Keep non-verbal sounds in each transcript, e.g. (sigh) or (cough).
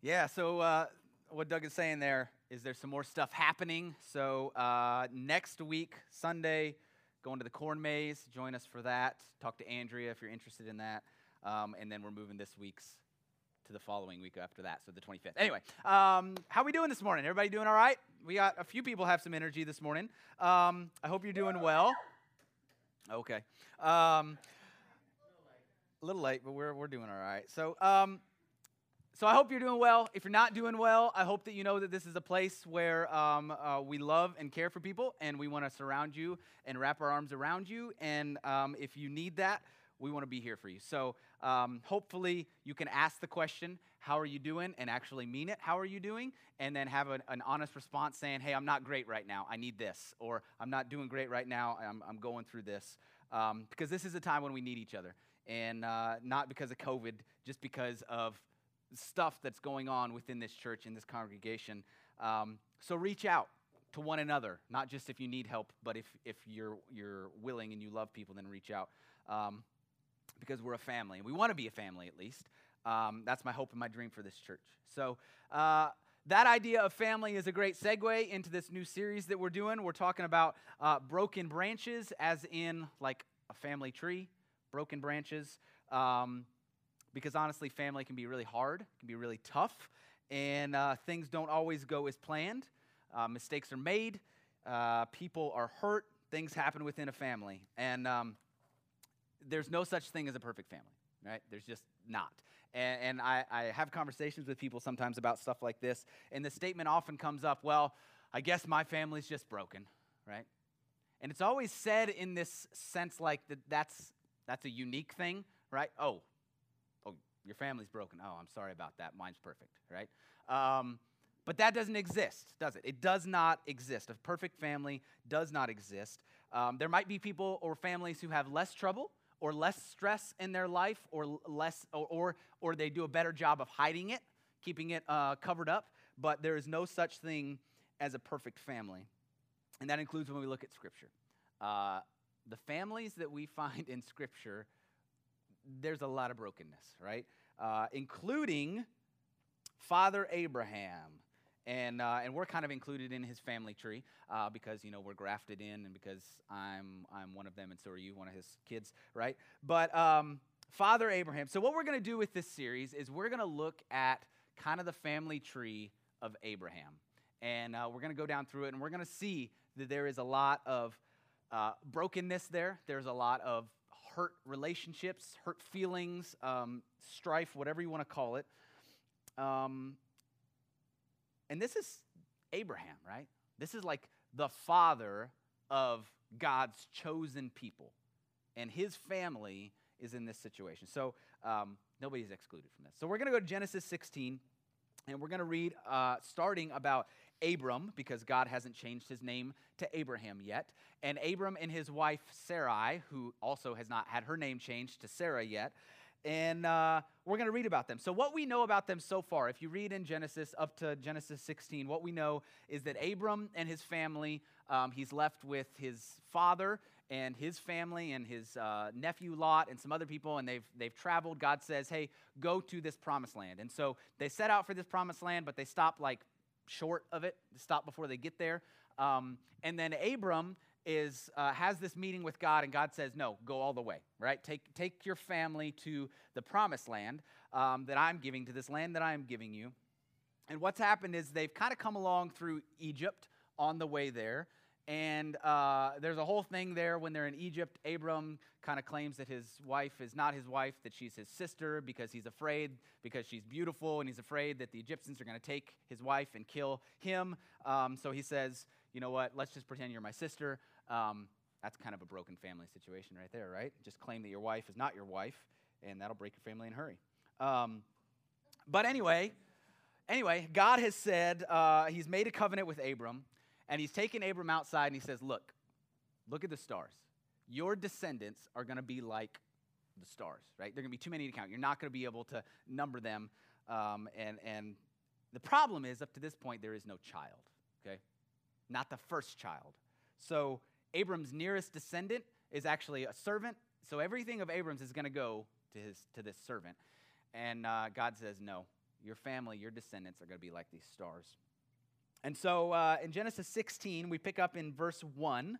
Yeah, so uh, what Doug is saying there is there's some more stuff happening. So uh, next week, Sunday, going to the corn maze. Join us for that. Talk to Andrea if you're interested in that. Um, and then we're moving this week's to the following week after that, so the 25th. Anyway, um, how we doing this morning? Everybody doing all right? We got a few people have some energy this morning. Um, I hope you're doing well. Okay. Um, a little late, but we're, we're doing all right. So, um, so I hope you're doing well. If you're not doing well, I hope that you know that this is a place where um, uh, we love and care for people, and we want to surround you and wrap our arms around you. And um, if you need that, we want to be here for you. So um, hopefully you can ask the question, How are you doing? and actually mean it, How are you doing? And then have an, an honest response saying, Hey, I'm not great right now. I need this. Or I'm not doing great right now. I'm, I'm going through this. Um, because this is a time when we need each other. And uh, not because of COVID, just because of stuff that's going on within this church, in this congregation. Um, so reach out to one another, not just if you need help, but if, if you're, you're willing and you love people, then reach out. Um, because we're a family. We want to be a family at least. Um, that's my hope and my dream for this church. So, uh, that idea of family is a great segue into this new series that we're doing. We're talking about uh, broken branches, as in like a family tree, broken branches. Um, because honestly, family can be really hard, can be really tough, and uh, things don't always go as planned. Uh, mistakes are made, uh, people are hurt, things happen within a family. And um, there's no such thing as a perfect family, right? There's just not. And, and I, I, have conversations with people sometimes about stuff like this, and the statement often comes up, well, I guess my family's just broken, right? And it's always said in this sense like that that's, that's a unique thing, right? Oh, your family's broken. Oh, I'm sorry about that. Mine's perfect, right? Um, but that doesn't exist, does it? It does not exist. A perfect family does not exist. Um, there might be people or families who have less trouble or less stress in their life or less or, or, or they do a better job of hiding it keeping it uh, covered up but there is no such thing as a perfect family and that includes when we look at scripture uh, the families that we (laughs) find in scripture there's a lot of brokenness right? Uh, including father abraham. And, uh, and we're kind of included in his family tree uh, because you know we're grafted in and because I'm, I'm one of them and so are you one of his kids right? But um, father abraham so what we're going to do with this series is we're going to look at kind of the family tree of abraham. And uh, we're going to go down through it and we're going to see that there is a lot of uh, brokenness there. There's a lot of hurt relationships hurt feelings um, strife whatever you want to call it um, and this is Abraham, right? This is like the father of God's chosen people. And his family is in this situation. So um, nobody's excluded from this. So we're going to go to Genesis 16, and we're going to read uh, starting about Abram, because God hasn't changed his name to Abraham yet. And Abram and his wife Sarai, who also has not had her name changed to Sarah yet and uh, we're going to read about them. So, what we know about them so far, if you read in Genesis up to Genesis 16, what we know is that Abram and his family, um, he's left with his father and his family and his uh, nephew Lot and some other people, and they've, they've traveled. God says, hey, go to this promised land. And so they set out for this promised land, but they stop like short of it, stop before they get there. Um, and then Abram is uh, has this meeting with God, and God says, "No, go all the way. Right? Take take your family to the promised land um, that I'm giving to this land that I am giving you." And what's happened is they've kind of come along through Egypt on the way there, and uh, there's a whole thing there when they're in Egypt. Abram kind of claims that his wife is not his wife, that she's his sister because he's afraid, because she's beautiful, and he's afraid that the Egyptians are going to take his wife and kill him. Um, so he says, you know what, let's just pretend you're my sister. Um, that's kind of a broken family situation right there, right? Just claim that your wife is not your wife, and that'll break your family in a hurry. Um, but anyway, anyway, God has said, uh, He's made a covenant with Abram, and He's taken Abram outside and He says, Look, look at the stars. Your descendants are going to be like the stars, right? They're going to be too many to count. You're not going to be able to number them. Um, and, and the problem is, up to this point, there is no child, okay? Not the first child. So Abram's nearest descendant is actually a servant. So everything of Abram's is going to go to his to this servant. And uh, God says, "No, your family, your descendants are going to be like these stars. And so uh, in Genesis 16, we pick up in verse 1.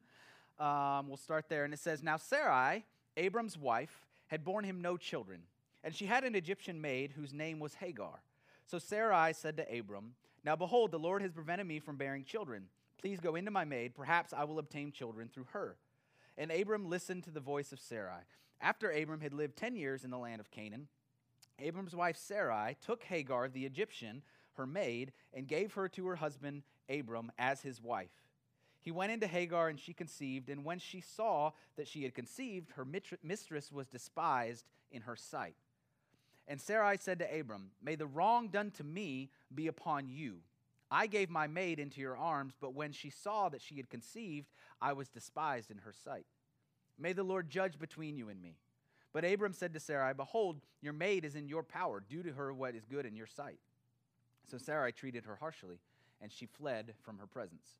Um, we'll start there. And it says, Now Sarai, Abram's wife, had borne him no children, and she had an Egyptian maid whose name was Hagar. So Sarai said to Abram, Now behold, the Lord has prevented me from bearing children. Please go into my maid. Perhaps I will obtain children through her. And Abram listened to the voice of Sarai. After Abram had lived ten years in the land of Canaan, Abram's wife Sarai took Hagar the Egyptian, her maid, and gave her to her husband Abram as his wife. He went into Hagar and she conceived, and when she saw that she had conceived, her mistress was despised in her sight. And Sarai said to Abram, May the wrong done to me be upon you. I gave my maid into your arms, but when she saw that she had conceived, I was despised in her sight. May the Lord judge between you and me. But Abram said to Sarai, Behold, your maid is in your power. Do to her what is good in your sight. So Sarai treated her harshly, and she fled from her presence.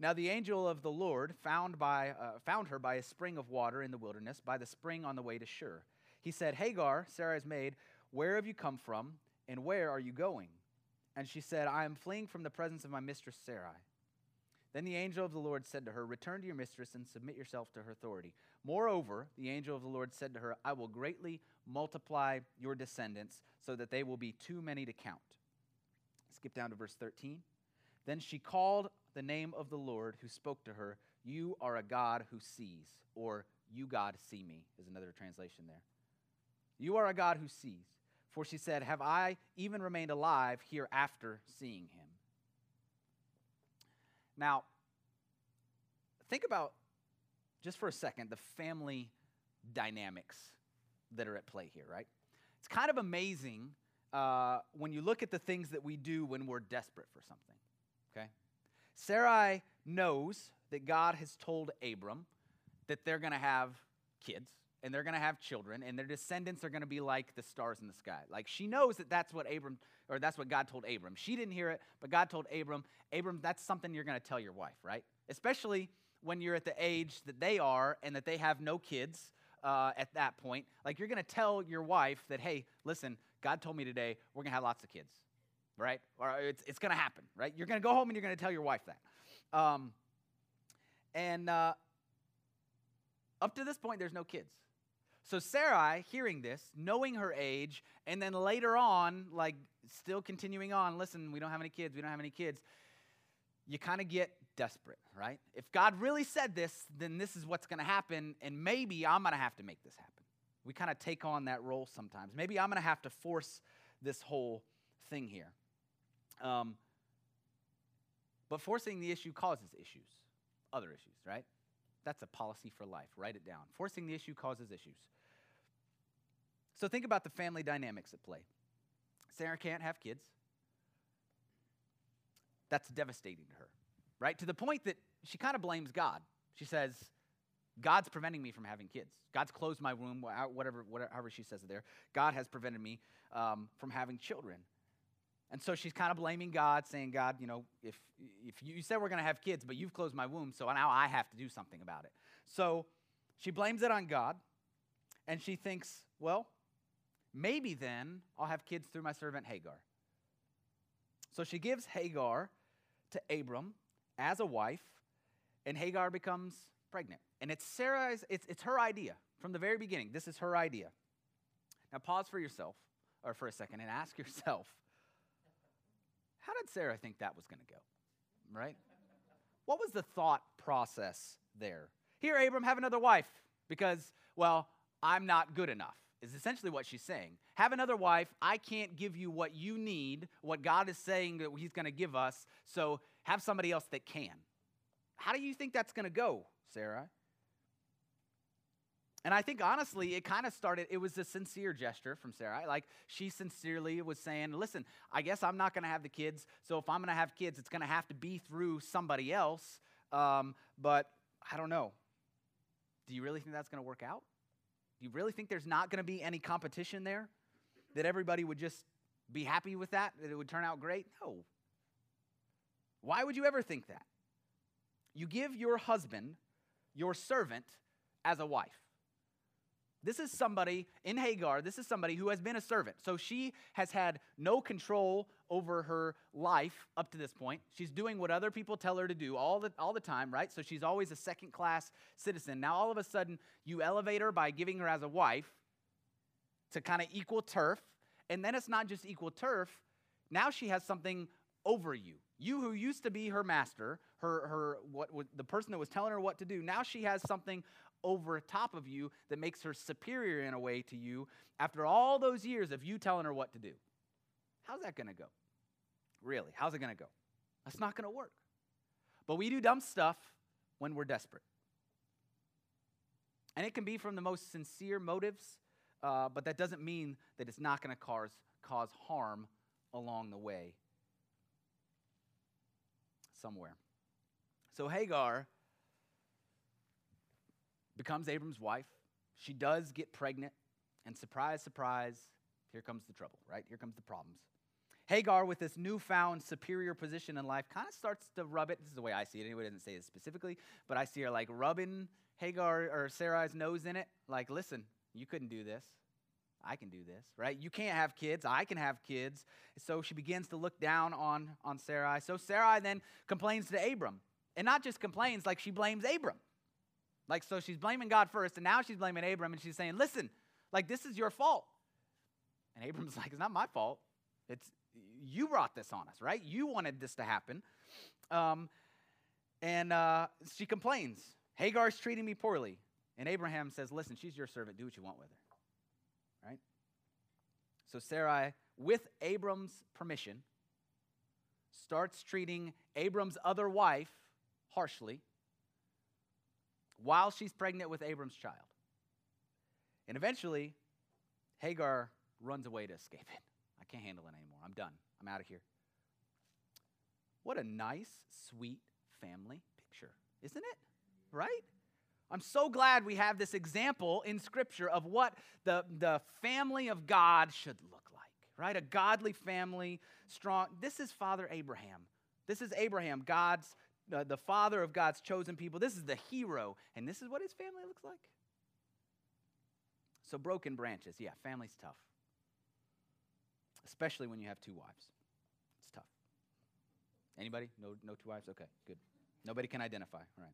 Now the angel of the Lord found, by, uh, found her by a spring of water in the wilderness, by the spring on the way to Shur. He said, Hagar, Sarai's maid, where have you come from, and where are you going? And she said, I am fleeing from the presence of my mistress Sarai. Then the angel of the Lord said to her, Return to your mistress and submit yourself to her authority. Moreover, the angel of the Lord said to her, I will greatly multiply your descendants so that they will be too many to count. Skip down to verse 13. Then she called the name of the Lord who spoke to her, You are a God who sees, or You, God, see me, is another translation there. You are a God who sees. For she said, Have I even remained alive here after seeing him? Now, think about just for a second the family dynamics that are at play here, right? It's kind of amazing uh, when you look at the things that we do when we're desperate for something, okay? Sarai knows that God has told Abram that they're going to have kids and they're going to have children and their descendants are going to be like the stars in the sky. Like she knows that that's what Abram or that's what God told Abram. She didn't hear it, but God told Abram, Abram, that's something you're going to tell your wife, right? Especially when you're at the age that they are and that they have no kids uh, at that point. Like you're going to tell your wife that, hey, listen, God told me today we're going to have lots of kids, right? Or it's, it's going to happen, right? You're going to go home and you're going to tell your wife that. Um, and uh, up to this point, there's no kids. So Sarai, hearing this, knowing her age, and then later on, like still continuing on, listen, we don't have any kids, we don't have any kids, you kind of get desperate, right? If God really said this, then this is what's going to happen, and maybe I'm going to have to make this happen. We kind of take on that role sometimes. Maybe I'm going to have to force this whole thing here. Um, but forcing the issue causes issues, other issues, right? That's a policy for life. Write it down. Forcing the issue causes issues. So think about the family dynamics at play. Sarah can't have kids. That's devastating to her, right? To the point that she kind of blames God. She says, God's preventing me from having kids. God's closed my womb, whatever, whatever she says there. God has prevented me um, from having children. And so she's kind of blaming God, saying, God, you know, if, if you said we're going to have kids, but you've closed my womb, so now I have to do something about it. So she blames it on God, and she thinks, well, Maybe then I'll have kids through my servant Hagar. So she gives Hagar to Abram as a wife, and Hagar becomes pregnant. And it's Sarah's, it's, it's her idea from the very beginning. This is her idea. Now pause for yourself, or for a second, and ask yourself, how did Sarah think that was going to go? Right? What was the thought process there? Here, Abram, have another wife because, well, I'm not good enough is essentially what she's saying. Have another wife. I can't give you what you need, what God is saying that He's going to give us, so have somebody else that can. How do you think that's going to go, Sarah? And I think honestly, it kind of started, it was a sincere gesture from Sarah. Like she sincerely was saying, listen, I guess I'm not going to have the kids. So if I'm going to have kids, it's going to have to be through somebody else. Um, but I don't know. Do you really think that's going to work out? Do you really think there's not going to be any competition there? That everybody would just be happy with that? That it would turn out great? No. Why would you ever think that? You give your husband, your servant, as a wife. This is somebody in Hagar, this is somebody who has been a servant. So she has had no control over her life up to this point. She's doing what other people tell her to do all the, all the time, right? So she's always a second class citizen. Now, all of a sudden, you elevate her by giving her as a wife to kind of equal turf. And then it's not just equal turf, now she has something over you. You who used to be her master, her, her what, what the person that was telling her what to do, now she has something over top of you that makes her superior in a way to you after all those years of you telling her what to do. How's that going to go? Really, how's it going to go? That's not going to work. But we do dumb stuff when we're desperate. And it can be from the most sincere motives, uh, but that doesn't mean that it's not going to cause, cause harm along the way somewhere. So Hagar becomes Abram's wife. She does get pregnant, and surprise, surprise, here comes the trouble, right? Here comes the problems. Hagar, with this newfound superior position in life, kind of starts to rub it. This is the way I see it. Anyway, doesn't say it specifically, but I see her like rubbing Hagar or Sarai's nose in it. Like, listen, you couldn't do this. I can do this, right? You can't have kids. I can have kids. So she begins to look down on, on Sarai. So Sarai then complains to Abram. And not just complains, like she blames Abram. Like, so she's blaming God first, and now she's blaming Abram, and she's saying, Listen, like, this is your fault. And Abram's (laughs) like, It's not my fault. It's you brought this on us, right? You wanted this to happen. Um, and uh, she complains, Hagar's treating me poorly. And Abraham says, Listen, she's your servant. Do what you want with her. Right? So Sarai, with Abram's permission, starts treating Abram's other wife harshly while she's pregnant with Abram's child. And eventually, Hagar runs away to escape it. I can't handle it anymore. I'm done. I'm out of here. What a nice, sweet family picture, isn't it? Right? I'm so glad we have this example in Scripture of what the, the family of God should look like, right? A godly family, strong. This is Father Abraham. This is Abraham, God's uh, the father of God's chosen people. This is the hero, and this is what his family looks like. So, broken branches. Yeah, family's tough, especially when you have two wives. It's tough. Anybody? No, no two wives? Okay, good. Nobody can identify. All right.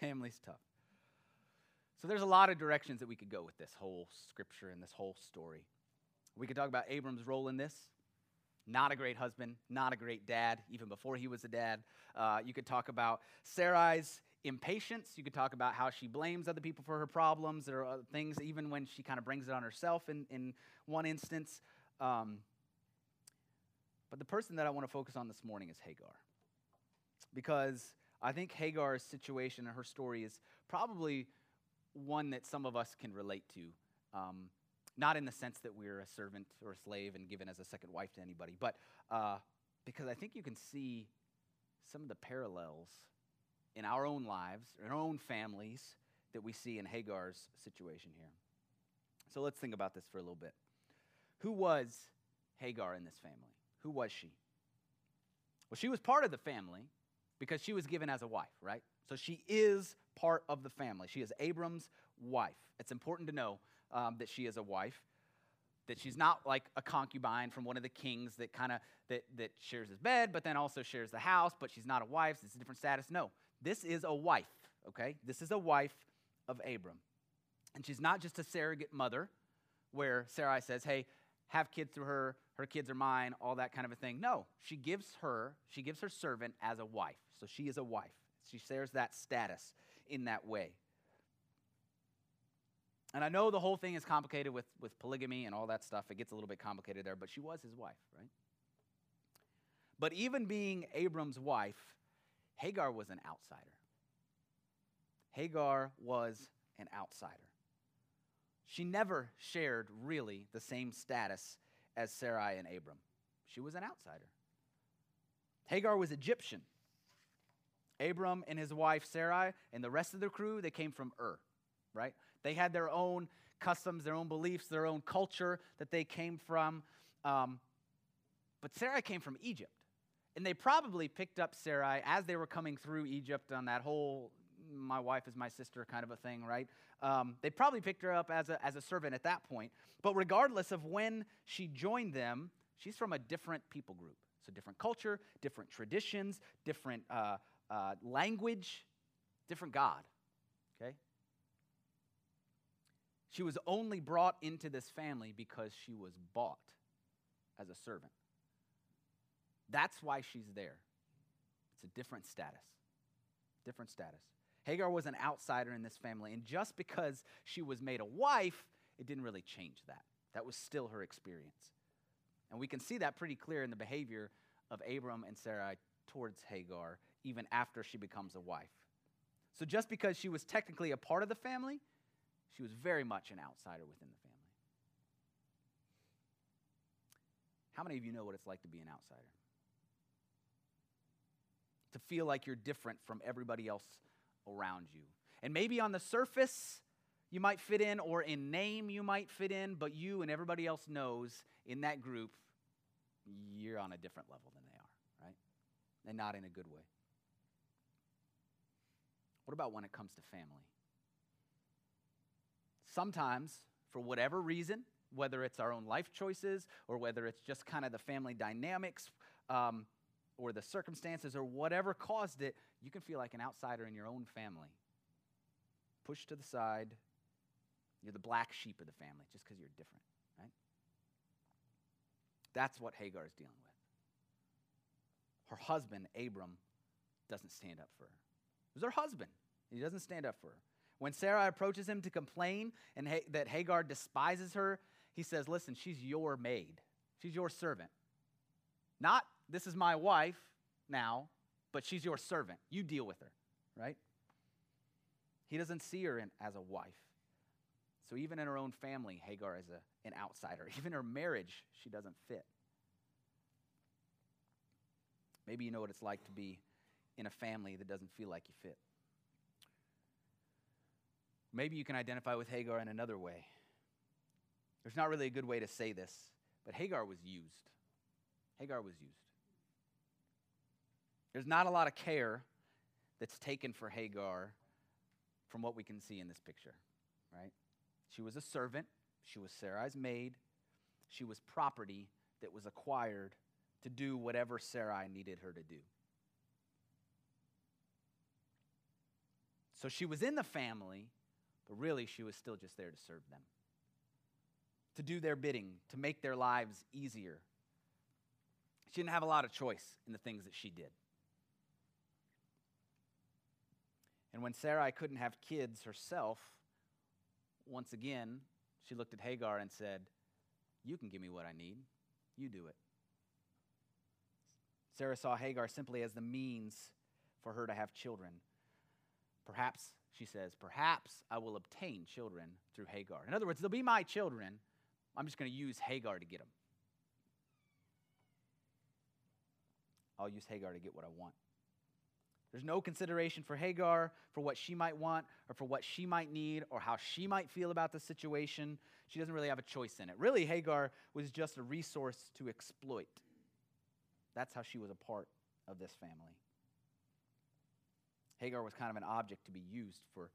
Family's tough. So, there's a lot of directions that we could go with this whole scripture and this whole story. We could talk about Abram's role in this. Not a great husband, not a great dad, even before he was a dad. Uh, you could talk about Sarai's impatience. You could talk about how she blames other people for her problems. There are things, even when she kind of brings it on herself in, in one instance. Um, but the person that I want to focus on this morning is Hagar. Because I think Hagar's situation and her story is probably one that some of us can relate to. Um, not in the sense that we're a servant or a slave and given as a second wife to anybody, but uh, because I think you can see some of the parallels in our own lives, in our own families, that we see in Hagar's situation here. So let's think about this for a little bit. Who was Hagar in this family? Who was she? Well, she was part of the family because she was given as a wife, right? So she is part of the family. She is Abram's wife. It's important to know um, that she is a wife, that she's not like a concubine from one of the kings that kind of that, that shares his bed, but then also shares the house, but she's not a wife. It's a different status. No, this is a wife, okay? This is a wife of Abram. And she's not just a surrogate mother where Sarai says, hey, have kids through her, her kids are mine, all that kind of a thing. No, she gives her, she gives her servant as a wife. So she is a wife. She shares that status in that way. And I know the whole thing is complicated with, with polygamy and all that stuff. It gets a little bit complicated there, but she was his wife, right? But even being Abram's wife, Hagar was an outsider. Hagar was an outsider. She never shared really the same status as Sarai and Abram. She was an outsider. Hagar was Egyptian. Abram and his wife Sarai and the rest of the crew, they came from Ur, right? They had their own customs, their own beliefs, their own culture that they came from. Um, but Sarai came from Egypt. And they probably picked up Sarai as they were coming through Egypt on that whole my wife is my sister kind of a thing, right? Um, they probably picked her up as a, as a servant at that point. But regardless of when she joined them, she's from a different people group. So, different culture, different traditions, different uh, uh, language, different God. Okay? She was only brought into this family because she was bought as a servant. That's why she's there. It's a different status. Different status. Hagar was an outsider in this family, and just because she was made a wife, it didn't really change that. That was still her experience. And we can see that pretty clear in the behavior of Abram and Sarai towards Hagar, even after she becomes a wife. So just because she was technically a part of the family, she was very much an outsider within the family. How many of you know what it's like to be an outsider? To feel like you're different from everybody else around you. And maybe on the surface, you might fit in, or in name, you might fit in, but you and everybody else knows in that group, you're on a different level than they are, right? And not in a good way. What about when it comes to family? Sometimes, for whatever reason, whether it's our own life choices or whether it's just kind of the family dynamics um, or the circumstances or whatever caused it, you can feel like an outsider in your own family. Pushed to the side. You're the black sheep of the family just because you're different, right? That's what Hagar is dealing with. Her husband, Abram, doesn't stand up for her. It was her husband. He doesn't stand up for her. When Sarah approaches him to complain and ha- that Hagar despises her, he says, Listen, she's your maid, she's your servant. Not, this is my wife now, but she's your servant. You deal with her, right? He doesn't see her in, as a wife. So even in her own family, Hagar is a, an outsider. (laughs) Even her marriage, she doesn't fit. Maybe you know what it's like to be in a family that doesn't feel like you fit. Maybe you can identify with Hagar in another way. There's not really a good way to say this, but Hagar was used. Hagar was used. There's not a lot of care that's taken for Hagar from what we can see in this picture, right? She was a servant, she was Sarai's maid, she was property that was acquired to do whatever Sarai needed her to do. So she was in the family, but really she was still just there to serve them, to do their bidding, to make their lives easier. She didn't have a lot of choice in the things that she did. And when Sarai couldn't have kids herself, once again, she looked at Hagar and said, You can give me what I need. You do it. Sarah saw Hagar simply as the means for her to have children. Perhaps, she says, perhaps I will obtain children through Hagar. In other words, they'll be my children. I'm just going to use Hagar to get them. I'll use Hagar to get what I want. There's no consideration for Hagar, for what she might want, or for what she might need, or how she might feel about the situation. She doesn't really have a choice in it. Really, Hagar was just a resource to exploit. That's how she was a part of this family. Hagar was kind of an object to be used for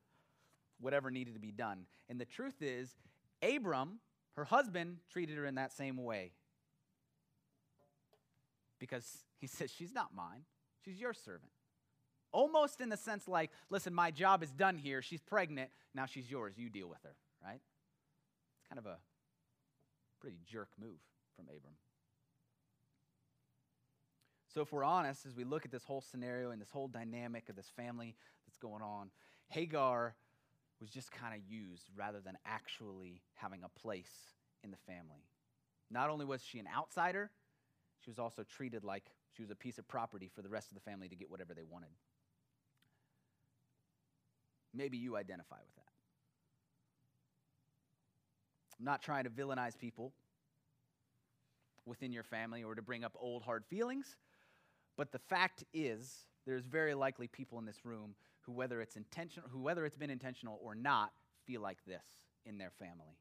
whatever needed to be done. And the truth is, Abram, her husband, treated her in that same way. Because (laughs) he says, She's not mine, she's your servant. Almost in the sense like, listen, my job is done here. She's pregnant. Now she's yours. You deal with her, right? It's kind of a pretty jerk move from Abram. So, if we're honest, as we look at this whole scenario and this whole dynamic of this family that's going on, Hagar was just kind of used rather than actually having a place in the family. Not only was she an outsider, she was also treated like she was a piece of property for the rest of the family to get whatever they wanted. Maybe you identify with that. I'm not trying to villainize people within your family or to bring up old hard feelings, but the fact is there's very likely people in this room who whether it's intentional who whether it's been intentional or not feel like this in their family.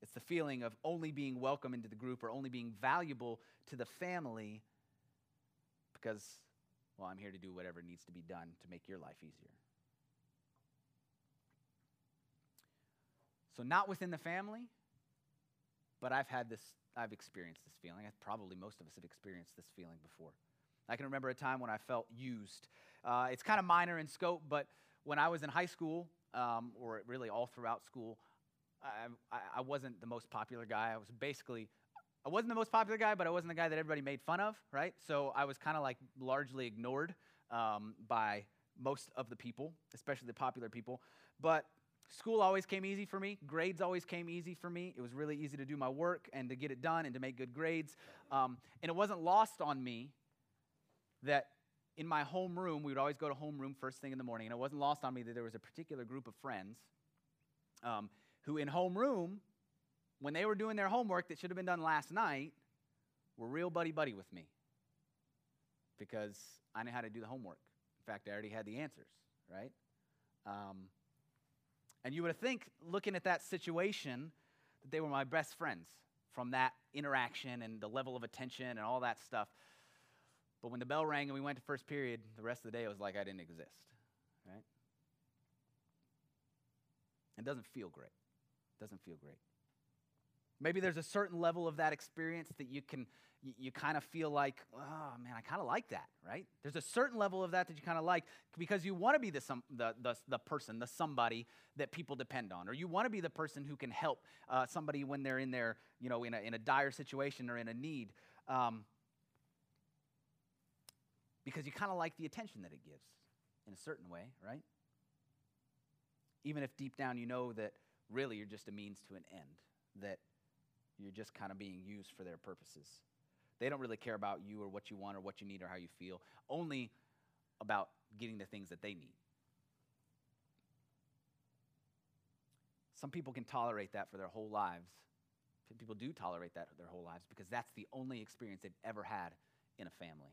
It's the feeling of only being welcome into the group or only being valuable to the family because well, I'm here to do whatever needs to be done to make your life easier. So, not within the family, but I've had this, I've experienced this feeling. Probably most of us have experienced this feeling before. I can remember a time when I felt used. Uh, it's kind of minor in scope, but when I was in high school, um, or really all throughout school, I, I, I wasn't the most popular guy. I was basically I wasn't the most popular guy, but I wasn't the guy that everybody made fun of, right? So I was kind of like largely ignored um, by most of the people, especially the popular people. But school always came easy for me. Grades always came easy for me. It was really easy to do my work and to get it done and to make good grades. Um, and it wasn't lost on me that in my homeroom, we would always go to homeroom first thing in the morning, and it wasn't lost on me that there was a particular group of friends um, who, in homeroom, when they were doing their homework that should have been done last night, were real buddy buddy with me because I knew how to do the homework. In fact, I already had the answers, right? Um, and you would think, looking at that situation, that they were my best friends from that interaction and the level of attention and all that stuff. But when the bell rang and we went to first period, the rest of the day it was like I didn't exist, right? It doesn't feel great. It doesn't feel great. Maybe there's a certain level of that experience that you can, you, kind of feel like, oh man, I kind of like that, right? There's a certain level of that that you kind of like because you want to be the, some, the, the, the, person, the somebody that people depend on, or you want to be the person who can help uh, somebody when they're in their, you know, in a, in a dire situation or in a need. Um, because you kind of like the attention that it gives in a certain way, right? Even if deep down you know that really you're just a means to an end, that you're just kind of being used for their purposes. They don't really care about you or what you want or what you need or how you feel, only about getting the things that they need. Some people can tolerate that for their whole lives. People do tolerate that their whole lives because that's the only experience they've ever had in a family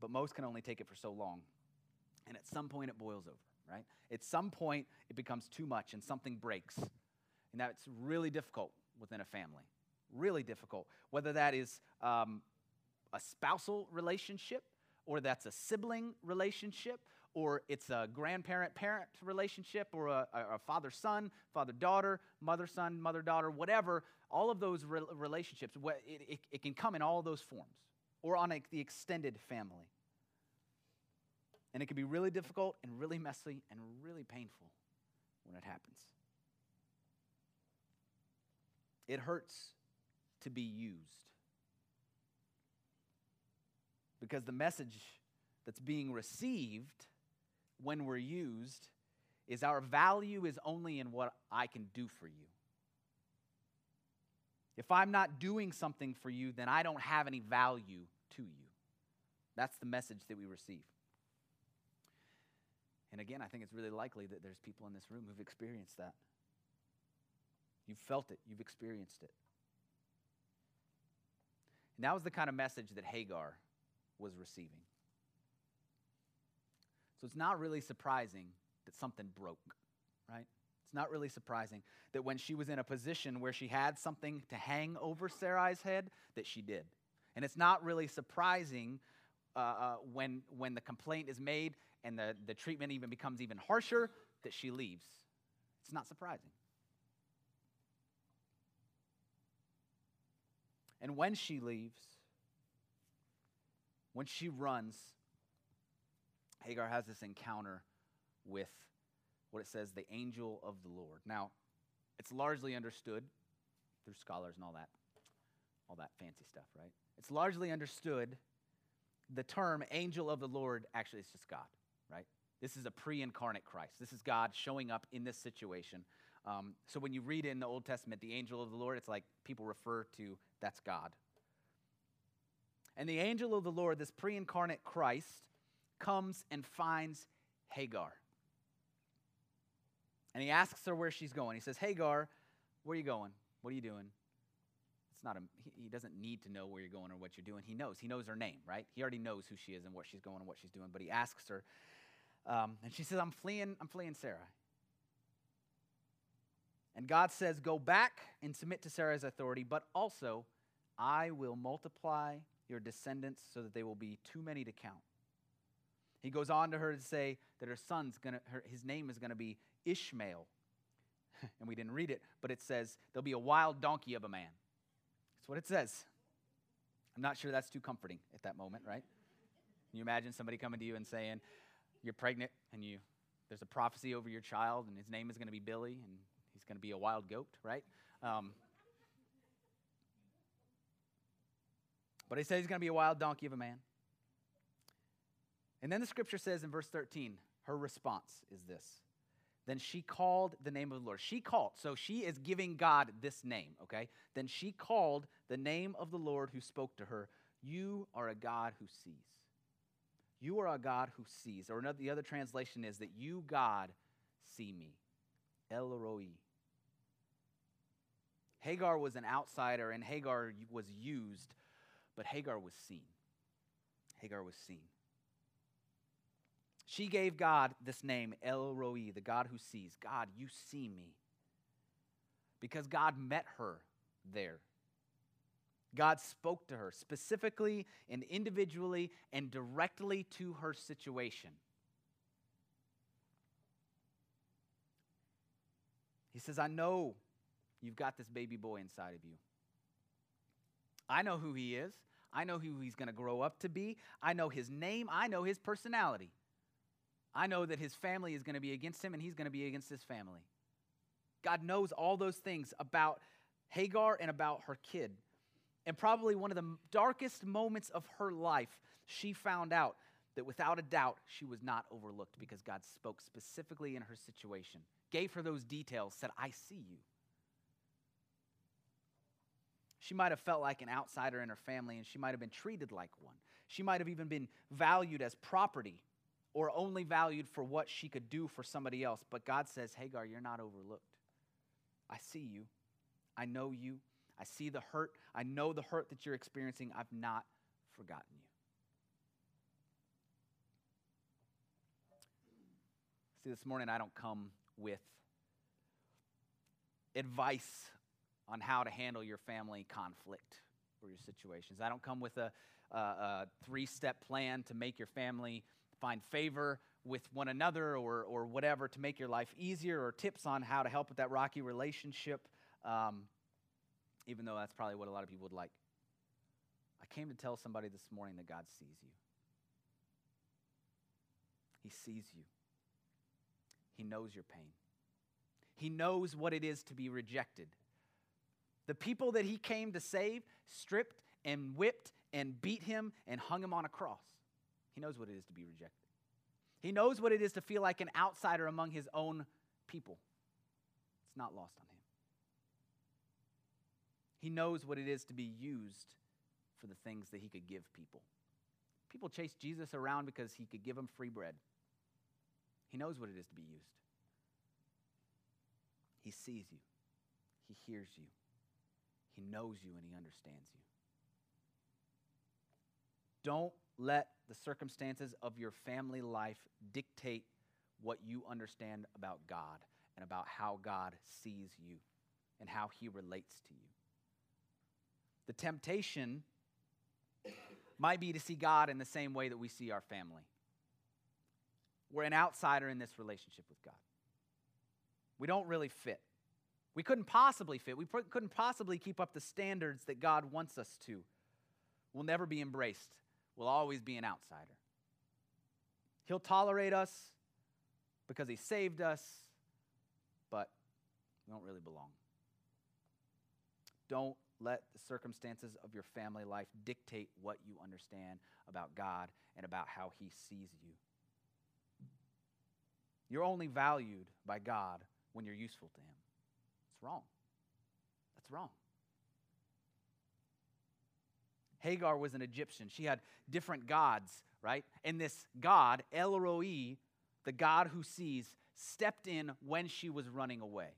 but most can only take it for so long. And at some point, it boils over, right? At some point, it becomes too much and something breaks. And that's really difficult within a family. Really difficult. Whether that is um, a spousal relationship, or that's a sibling relationship, or it's a grandparent parent relationship, or a, a father son, father daughter, mother son, mother daughter, whatever. All of those re- relationships, it, it, it can come in all those forms or on a, the extended family. And it can be really difficult and really messy and really painful when it happens. It hurts to be used. Because the message that's being received when we're used is our value is only in what I can do for you. If I'm not doing something for you, then I don't have any value to you. That's the message that we receive. And again, I think it's really likely that there's people in this room who've experienced that. You've felt it, you've experienced it. And that was the kind of message that Hagar was receiving. So it's not really surprising that something broke, right? It's not really surprising that when she was in a position where she had something to hang over Sarai's head, that she did. And it's not really surprising uh, uh, when, when the complaint is made and the, the treatment even becomes even harsher that she leaves. It's not surprising. And when she leaves, when she runs, Hagar has this encounter with what it says, the angel of the Lord. Now, it's largely understood through scholars and all that, all that fancy stuff, right? It's largely understood the term angel of the Lord actually is just God, right? This is a pre incarnate Christ. This is God showing up in this situation. Um, so when you read in the Old Testament, the angel of the Lord, it's like people refer to that's God. And the angel of the Lord, this pre incarnate Christ, comes and finds Hagar. And he asks her where she's going. He says, Hagar, where are you going? What are you doing? It's not a, he, doesn't need to know where you're going or what you're doing. He knows. He knows her name, right? He already knows who she is and what she's going and what she's doing. But he asks her, um, and she says, I'm fleeing, I'm fleeing Sarah. And God says, Go back and submit to Sarah's authority, but also I will multiply your descendants so that they will be too many to count. He goes on to her to say that her son's gonna, her, his name is gonna be Ishmael. (laughs) and we didn't read it, but it says there'll be a wild donkey of a man. That's what it says. I'm not sure that's too comforting at that moment, right? Can you imagine somebody coming to you and saying, You're pregnant and you there's a prophecy over your child, and his name is going to be Billy, and going to be a wild goat, right? Um, but he says he's going to be a wild donkey of a man. And then the scripture says in verse 13, her response is this. Then she called the name of the Lord. She called. So she is giving God this name, okay? Then she called the name of the Lord who spoke to her. You are a God who sees. You are a God who sees. Or another, the other translation is that you, God, see me. El Roi. Hagar was an outsider and Hagar was used, but Hagar was seen. Hagar was seen. She gave God this name, El Roi, the God who sees. God, you see me. Because God met her there. God spoke to her specifically and individually and directly to her situation. He says, I know you've got this baby boy inside of you. I know who he is. I know who he's going to grow up to be. I know his name. I know his personality. I know that his family is going to be against him and he's going to be against his family. God knows all those things about Hagar and about her kid. And probably one of the darkest moments of her life, she found out that without a doubt, she was not overlooked because God spoke specifically in her situation, gave her those details, said, I see you. She might have felt like an outsider in her family, and she might have been treated like one. She might have even been valued as property or only valued for what she could do for somebody else. But God says, Hagar, you're not overlooked. I see you. I know you. I see the hurt. I know the hurt that you're experiencing. I've not forgotten you. See, this morning I don't come with advice on how to handle your family conflict or your situations. I don't come with a, a, a three step plan to make your family find favor with one another or, or whatever to make your life easier or tips on how to help with that rocky relationship. Um, even though that's probably what a lot of people would like. I came to tell somebody this morning that God sees you. He sees you. He knows your pain. He knows what it is to be rejected. The people that he came to save stripped and whipped and beat him and hung him on a cross. He knows what it is to be rejected. He knows what it is to feel like an outsider among his own people. It's not lost on him. He knows what it is to be used for the things that he could give people. People chase Jesus around because he could give them free bread. He knows what it is to be used. He sees you, he hears you, he knows you, and he understands you. Don't let the circumstances of your family life dictate what you understand about God and about how God sees you and how he relates to you. The temptation might be to see God in the same way that we see our family. We're an outsider in this relationship with God. We don't really fit. We couldn't possibly fit. We couldn't possibly keep up the standards that God wants us to. We'll never be embraced. We'll always be an outsider. He'll tolerate us because He saved us, but we don't really belong. Don't let the circumstances of your family life dictate what you understand about God and about how He sees you. You're only valued by God when you're useful to Him. Wrong. That's wrong. Hagar was an Egyptian. She had different gods, right? And this God, El Roi, the God who sees, stepped in when she was running away.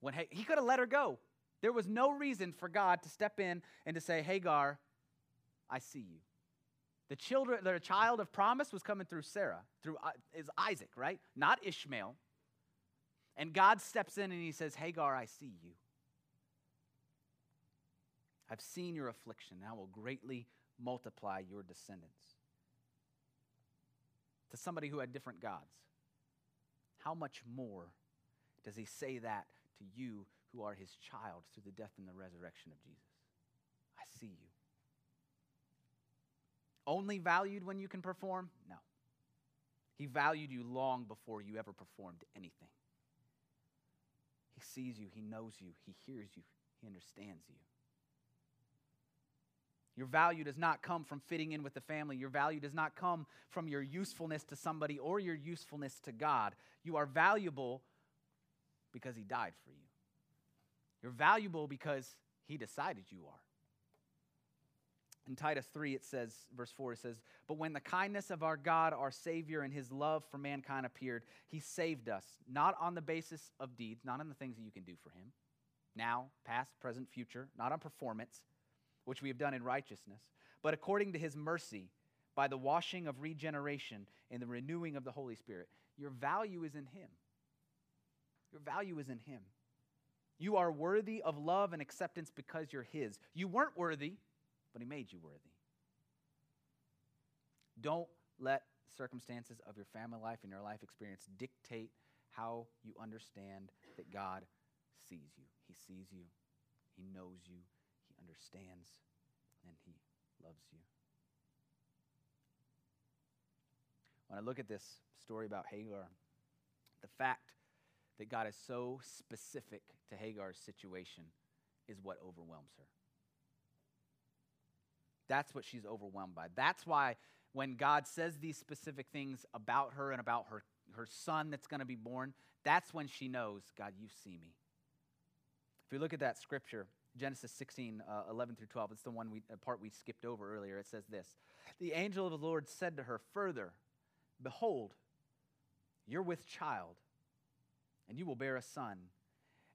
When he could have let her go. There was no reason for God to step in and to say, Hagar, I see you. The children, the child of promise was coming through Sarah, through is Isaac, right? Not Ishmael. And God steps in and he says, Hagar, I see you. I've seen your affliction, and I will greatly multiply your descendants. To somebody who had different gods. how much more does he say that to you who are his child through the death and the resurrection of Jesus? I see you. Only valued when you can perform? No. He valued you long before you ever performed anything. He sees you, He knows you, He hears you, He understands you. Your value does not come from fitting in with the family. Your value does not come from your usefulness to somebody or your usefulness to God. You are valuable because He died for you. You're valuable because He decided you are. In Titus 3, it says, verse 4, it says, But when the kindness of our God, our Savior, and his love for mankind appeared, he saved us, not on the basis of deeds, not on the things that you can do for him, now, past, present, future, not on performance, which we have done in righteousness, but according to his mercy, by the washing of regeneration and the renewing of the Holy Spirit. Your value is in him. Your value is in him. You are worthy of love and acceptance because you're his. You weren't worthy but He made you worthy. Don't let circumstances of your family life and your life experience dictate how you understand that God sees you. He sees you, He knows you, He understands, and He loves you. When I look at this story about Hagar, the fact that God is so specific to Hagar's situation is what overwhelms her. That's what she's overwhelmed by. That's why when God says these specific things about her and about her, her son that's going to be born, that's when she knows, God, you see me. If you look at that scripture, Genesis 16, uh, 11 through 12, it's the one we, part we skipped over earlier. It says this The angel of the Lord said to her, Further, behold, you're with child, and you will bear a son,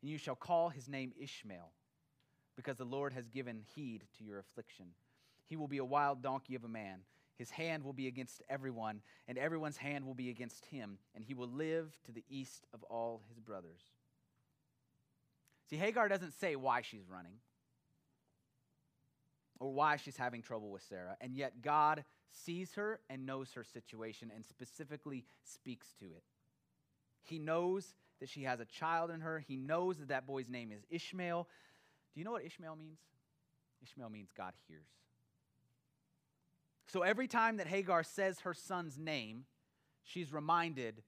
and you shall call his name Ishmael, because the Lord has given heed to your affliction. He will be a wild donkey of a man. His hand will be against everyone, and everyone's hand will be against him, and he will live to the east of all his brothers. See, Hagar doesn't say why she's running or why she's having trouble with Sarah, and yet God sees her and knows her situation and specifically speaks to it. He knows that she has a child in her, he knows that that boy's name is Ishmael. Do you know what Ishmael means? Ishmael means God hears. So every time that Hagar says her son's name, she's reminded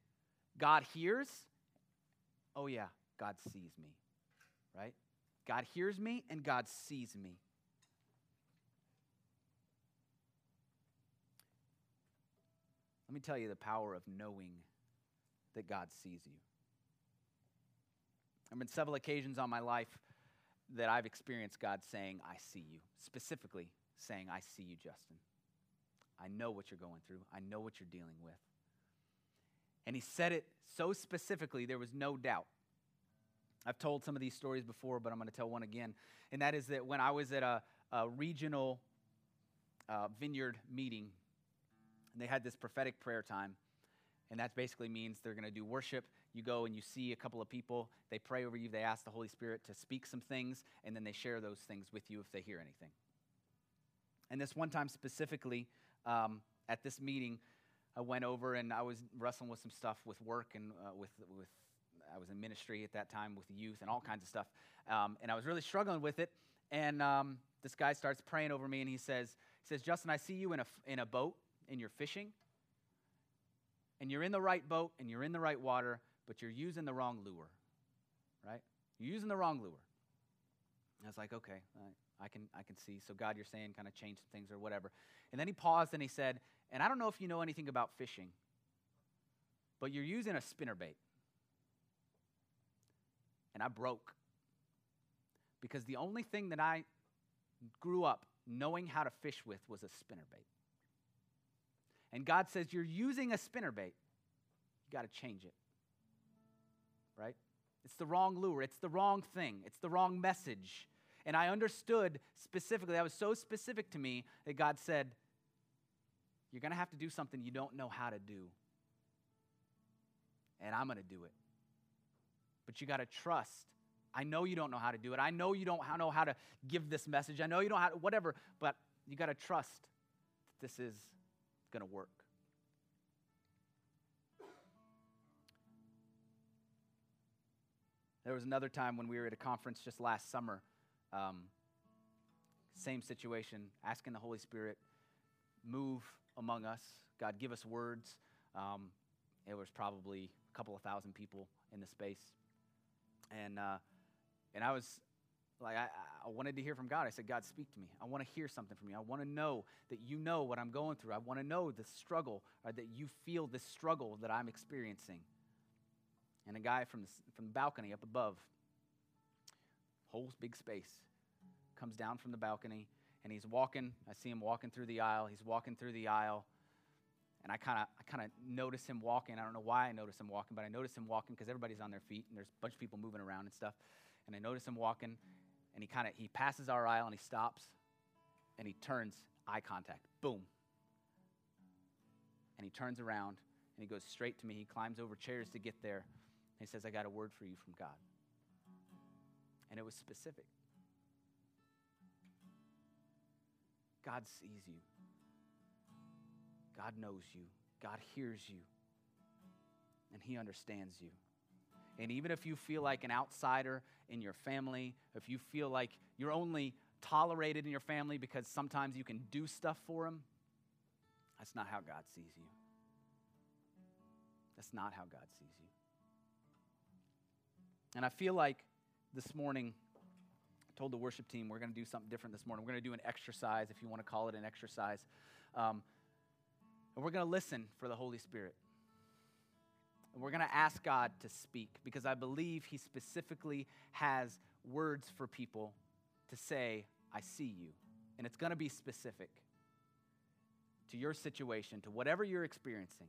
God hears. Oh, yeah, God sees me, right? God hears me and God sees me. Let me tell you the power of knowing that God sees you. There have been several occasions on my life that I've experienced God saying, I see you, specifically saying, I see you, Justin. I know what you're going through, I know what you're dealing with. And he said it so specifically, there was no doubt. I've told some of these stories before, but I'm going to tell one again. And that is that when I was at a, a regional uh, vineyard meeting, and they had this prophetic prayer time, and that basically means they're going to do worship. You go and you see a couple of people, they pray over you, they ask the Holy Spirit to speak some things, and then they share those things with you if they hear anything. And this one time specifically, um, at this meeting, I went over and I was wrestling with some stuff with work and uh, with, with, I was in ministry at that time with youth and all kinds of stuff. Um, and I was really struggling with it. And um, this guy starts praying over me and he says, he says, Justin, I see you in a, in a boat and you're fishing. And you're in the right boat and you're in the right water, but you're using the wrong lure, right? You're using the wrong lure. And I was like, okay, I can, I can see. So, God, you're saying kind of change some things or whatever. And then he paused and he said, And I don't know if you know anything about fishing, but you're using a spinnerbait. And I broke. Because the only thing that I grew up knowing how to fish with was a spinnerbait. And God says, You're using a spinnerbait. You got to change it. Right? It's the wrong lure. It's the wrong thing. It's the wrong message. And I understood specifically, that was so specific to me that God said, You're going to have to do something you don't know how to do. And I'm going to do it. But you got to trust. I know you don't know how to do it. I know you don't know how to give this message. I know you don't how whatever, but you got to trust that this is going to work. There was another time when we were at a conference just last summer. Um, same situation, asking the Holy Spirit, move among us. God, give us words. Um, it was probably a couple of thousand people in the space. And, uh, and I was like, I, I wanted to hear from God. I said, God, speak to me. I want to hear something from you. I want to know that you know what I'm going through. I want to know the struggle, or that you feel the struggle that I'm experiencing and a guy from the, from the balcony up above, whole big space, comes down from the balcony and he's walking. I see him walking through the aisle. He's walking through the aisle. And I kind of I kind of notice him walking. I don't know why I notice him walking, but I notice him walking because everybody's on their feet and there's a bunch of people moving around and stuff. And I notice him walking and he kind of he passes our aisle and he stops and he turns eye contact. Boom. And he turns around and he goes straight to me. He climbs over chairs to get there. He says, I got a word for you from God. And it was specific. God sees you. God knows you. God hears you. And He understands you. And even if you feel like an outsider in your family, if you feel like you're only tolerated in your family because sometimes you can do stuff for them, that's not how God sees you. That's not how God sees you. And I feel like this morning, I told the worship team we're going to do something different this morning. We're going to do an exercise, if you want to call it an exercise. Um, and we're going to listen for the Holy Spirit. And we're going to ask God to speak because I believe He specifically has words for people to say, I see you. And it's going to be specific to your situation, to whatever you're experiencing.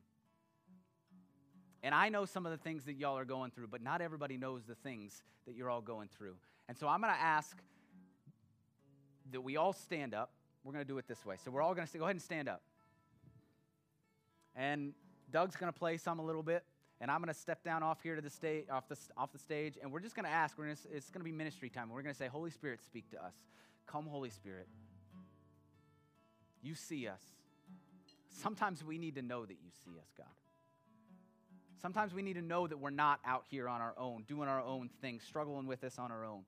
And I know some of the things that y'all are going through, but not everybody knows the things that you're all going through. And so I'm going to ask that we all stand up. We're going to do it this way. So we're all going to go ahead and stand up. And Doug's going to play some a little bit, and I'm going to step down off here to the stage, off the, off the stage, and we're just going to ask. We're gonna, it's going to be ministry time. We're going to say, Holy Spirit, speak to us. Come, Holy Spirit. You see us. Sometimes we need to know that you see us, God. Sometimes we need to know that we're not out here on our own, doing our own thing, struggling with this on our own.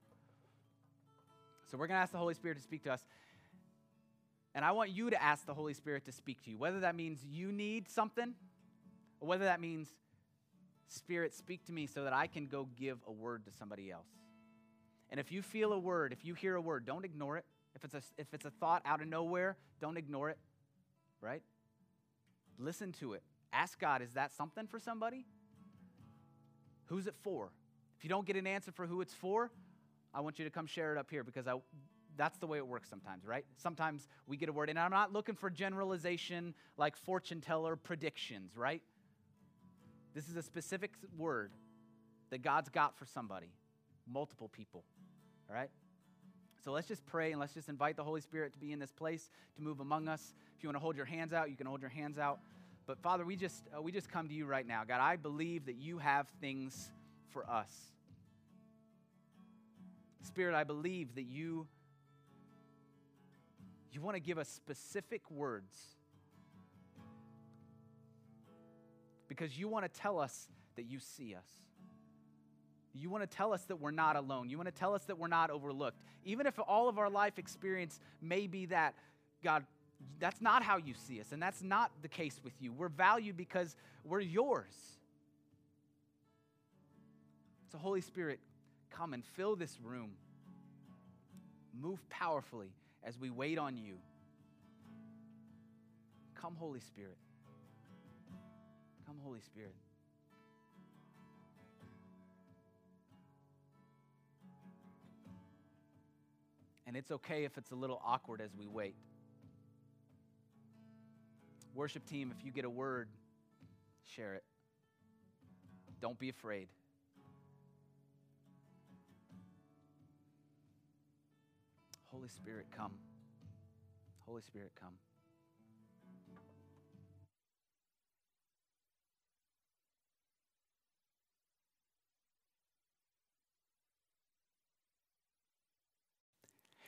So we're going to ask the Holy Spirit to speak to us. And I want you to ask the Holy Spirit to speak to you, whether that means you need something, or whether that means, Spirit, speak to me so that I can go give a word to somebody else. And if you feel a word, if you hear a word, don't ignore it. If it's a, if it's a thought out of nowhere, don't ignore it, right? Listen to it. Ask God, is that something for somebody? Who's it for? If you don't get an answer for who it's for, I want you to come share it up here because I, that's the way it works sometimes, right? Sometimes we get a word, and I'm not looking for generalization like fortune teller predictions, right? This is a specific word that God's got for somebody, multiple people, all right? So let's just pray and let's just invite the Holy Spirit to be in this place, to move among us. If you want to hold your hands out, you can hold your hands out. But Father, we just, uh, we just come to you right now. God, I believe that you have things for us. Spirit, I believe that you, you want to give us specific words because you want to tell us that you see us. You want to tell us that we're not alone. You want to tell us that we're not overlooked. Even if all of our life experience may be that, God, that's not how you see us, and that's not the case with you. We're valued because we're yours. So, Holy Spirit, come and fill this room. Move powerfully as we wait on you. Come, Holy Spirit. Come, Holy Spirit. And it's okay if it's a little awkward as we wait. Worship team, if you get a word, share it. Don't be afraid. Holy Spirit, come. Holy Spirit, come.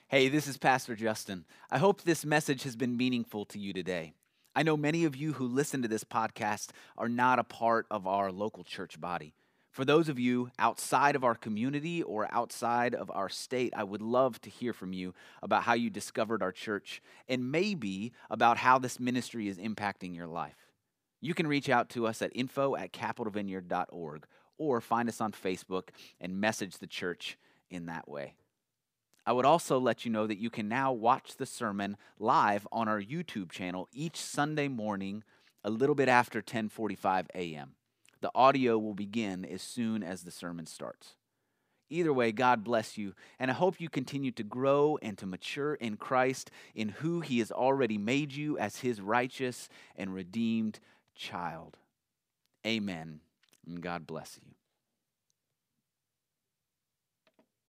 Hey, this is Pastor Justin. I hope this message has been meaningful to you today. I know many of you who listen to this podcast are not a part of our local church body, For those of you outside of our community or outside of our state, I would love to hear from you about how you discovered our church and maybe about how this ministry is impacting your life. You can reach out to us at info at capitalvineyard.org or find us on Facebook and message the church in that way. I would also let you know that you can now watch the sermon live on our YouTube channel each Sunday morning a little bit after 10:45 a.m. The audio will begin as soon as the sermon starts. Either way, God bless you, and I hope you continue to grow and to mature in Christ, in who He has already made you as His righteous and redeemed child. Amen. And God bless you.